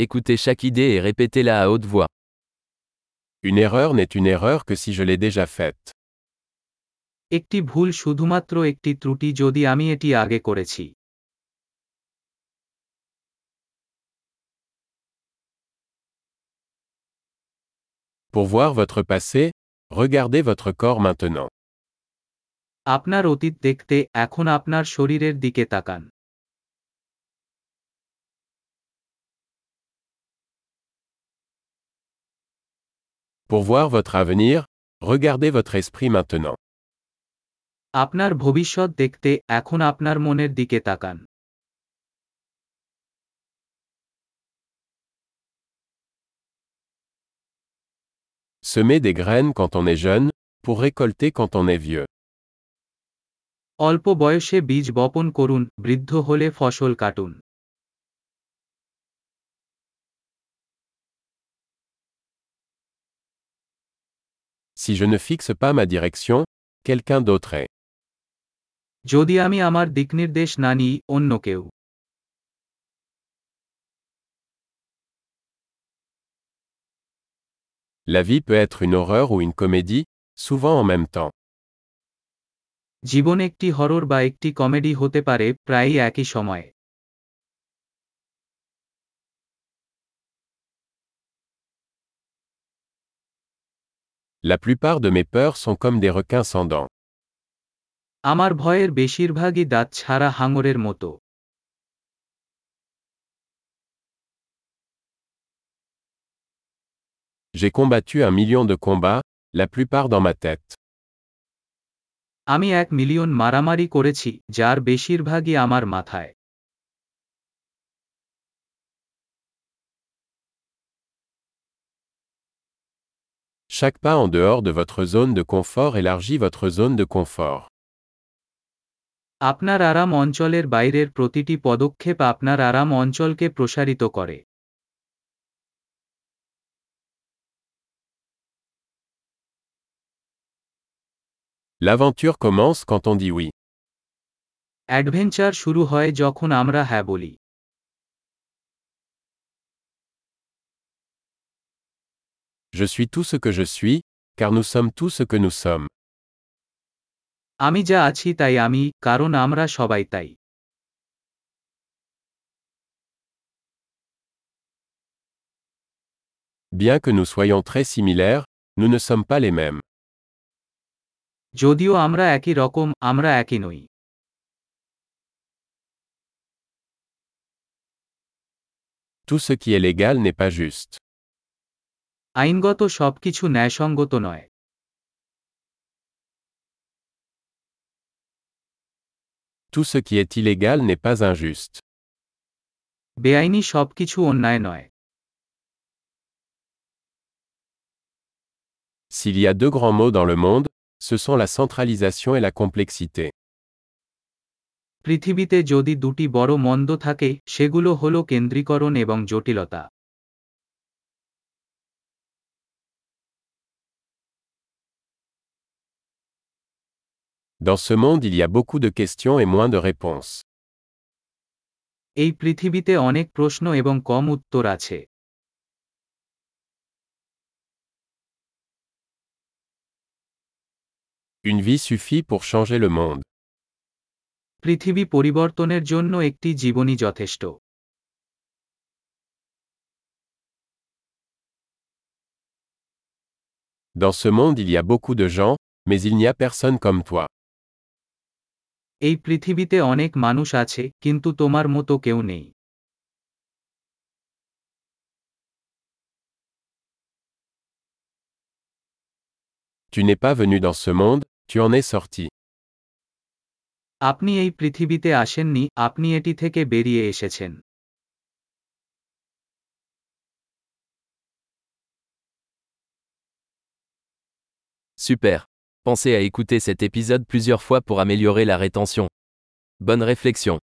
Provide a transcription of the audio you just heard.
Écoutez chaque idée et répétez-la à haute voix. Une erreur n'est une erreur que si je l'ai déjà faite. একটি ভুল শুধুমাত্র একটি ত্রুটি যদি আমি এটি আগে করেছি Pour voir votre passé, regardez votre corps maintenant. আপনার অতীত দেখতে এখন আপনার শরীরের দিকে তাকান Pour voir votre avenir, regardez votre esprit maintenant. আপনার ভবিষ্যৎ দেখতে এখন আপনার মনের দিকে তাকান Semez des graines quand on est jeune, pour récolter quand on est vieux. অল্প বয়সে বীজ বপন করুন বৃদ্ধ হলে ফসল কাটুন Si je ne fixe pas ma direction, quelqu'un d'autre est. যদি আমি আমার দিকনির্দেশ না নিই অন্য কেউ La vie peut être une horreur ou une comédie, souvent en même temps. জীবন একটি হরর বা একটি কমেডি হতে পারে প্রায়ই একই সময়ে La plupart de mes peurs sont comme des requins sans dents. আমার ভয়ের বেশিরভাগই দাঁত ছাড়া হাঙরের মতো J'ai combattu un million de combats, la plupart dans ma tête. আমি এক মিলিয়ন মারামারি করেছি যার বেশিরভাগই আমার মাথায় Chaque pas en dehors de votre zone de confort élargit votre zone de confort. আপনার আরাম অঞ্চলের বাইরের প্রতিটি পদক্ষেপ আপনার আরাম অঞ্চলকে প্রসারিত করে L'aventure commence quand on dit oui. Adventure শুরু হয় যখন আমরা হ্যাঁ বলি Je suis tout ce que je suis, car nous sommes tout ce que nous sommes. আমি যা আছি তাই আমি কারণ আমরা সবাই তাই Bien que nous soyons très similaires, nous ne sommes pas les mêmes. যদিও আমরা একই রকম আমরা একই নই Tout ce qui est légal n'est pas juste. আইনগত সবকিছু ন্যায়সঙ্গত নয় Tout ce qui est illégal n'est pas injuste. বেআইনি সবকিছু অন্যায় নয় S'il y a deux grands mots dans le monde, ce sont la centralisation et la complexité. পৃথিবীতে যদি দুটি বড় মন্দ থাকে সেগুলো হল কেন্দ্রীকরণ এবং জটিলতা Dans ce monde il y a beaucoup de questions et moins de réponses. এই পৃথিবীতে অনেক প্রশ্ন এবং কম উত্তর আছে Une vie suffit pour changer le monde. পৃথিবী পরিবর্তনের জন্য একটি জীবনী যথেষ্ট Dans ce monde il y a beaucoup de gens, mais il n'y a personne comme toi. এই পৃথিবীতে অনেক মানুষ আছে কিন্তু তোমার মতো কেউ নেই Tu n'es pas venu dans ce monde, tu en es sorti. আপনি এই পৃথিবীতে আসেননি আপনি এটি থেকে বেরিয়ে এসেছেন Super. Pensez à écouter cet épisode plusieurs fois pour améliorer la rétention. Bonne réflexion.